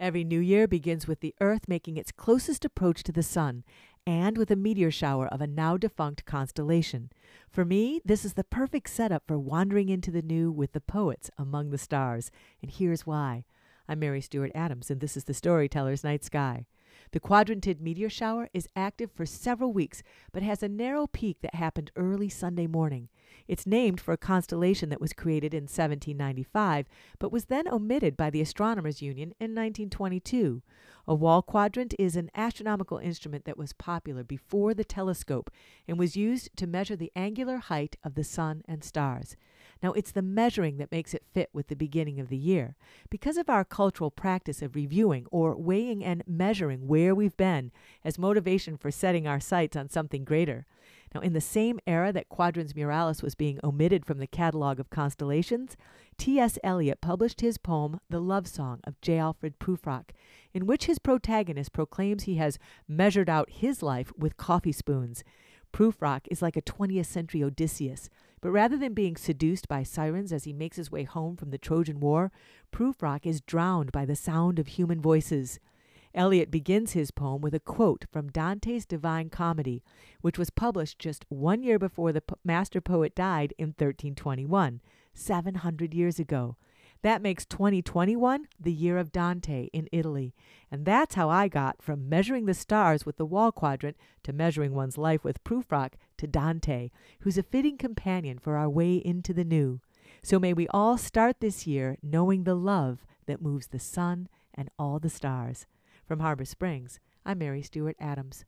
Every new year begins with the Earth making its closest approach to the Sun and with a meteor shower of a now defunct constellation. For me, this is the perfect setup for wandering into the new with the poets among the stars. And here's why. I'm Mary Stewart Adams, and this is the Storyteller's Night Sky. The quadrantid meteor shower is active for several weeks, but has a narrow peak that happened early Sunday morning. It's named for a constellation that was created in 1795, but was then omitted by the Astronomers Union in 1922. A wall quadrant is an astronomical instrument that was popular before the telescope and was used to measure the angular height of the sun and stars. Now, it's the measuring that makes it fit with the beginning of the year. Because of our cultural practice of reviewing or weighing and measuring where we've been as motivation for setting our sights on something greater. Now, in the same era that Quadrans Muralis was being omitted from the catalog of constellations, T.S. Eliot published his poem, The Love Song of J. Alfred Prufrock, in which his protagonist proclaims he has measured out his life with coffee spoons. Prufrock is like a 20th century Odysseus, but rather than being seduced by sirens as he makes his way home from the Trojan War, Prufrock is drowned by the sound of human voices. Eliot begins his poem with a quote from Dante's Divine Comedy, which was published just one year before the master poet died in 1321, 700 years ago. That makes 2021 the year of Dante in Italy. And that's how I got from measuring the stars with the wall quadrant to measuring one's life with Prufrock to Dante, who's a fitting companion for our way into the new. So may we all start this year knowing the love that moves the sun and all the stars. From Harbor Springs, I'm Mary Stewart Adams.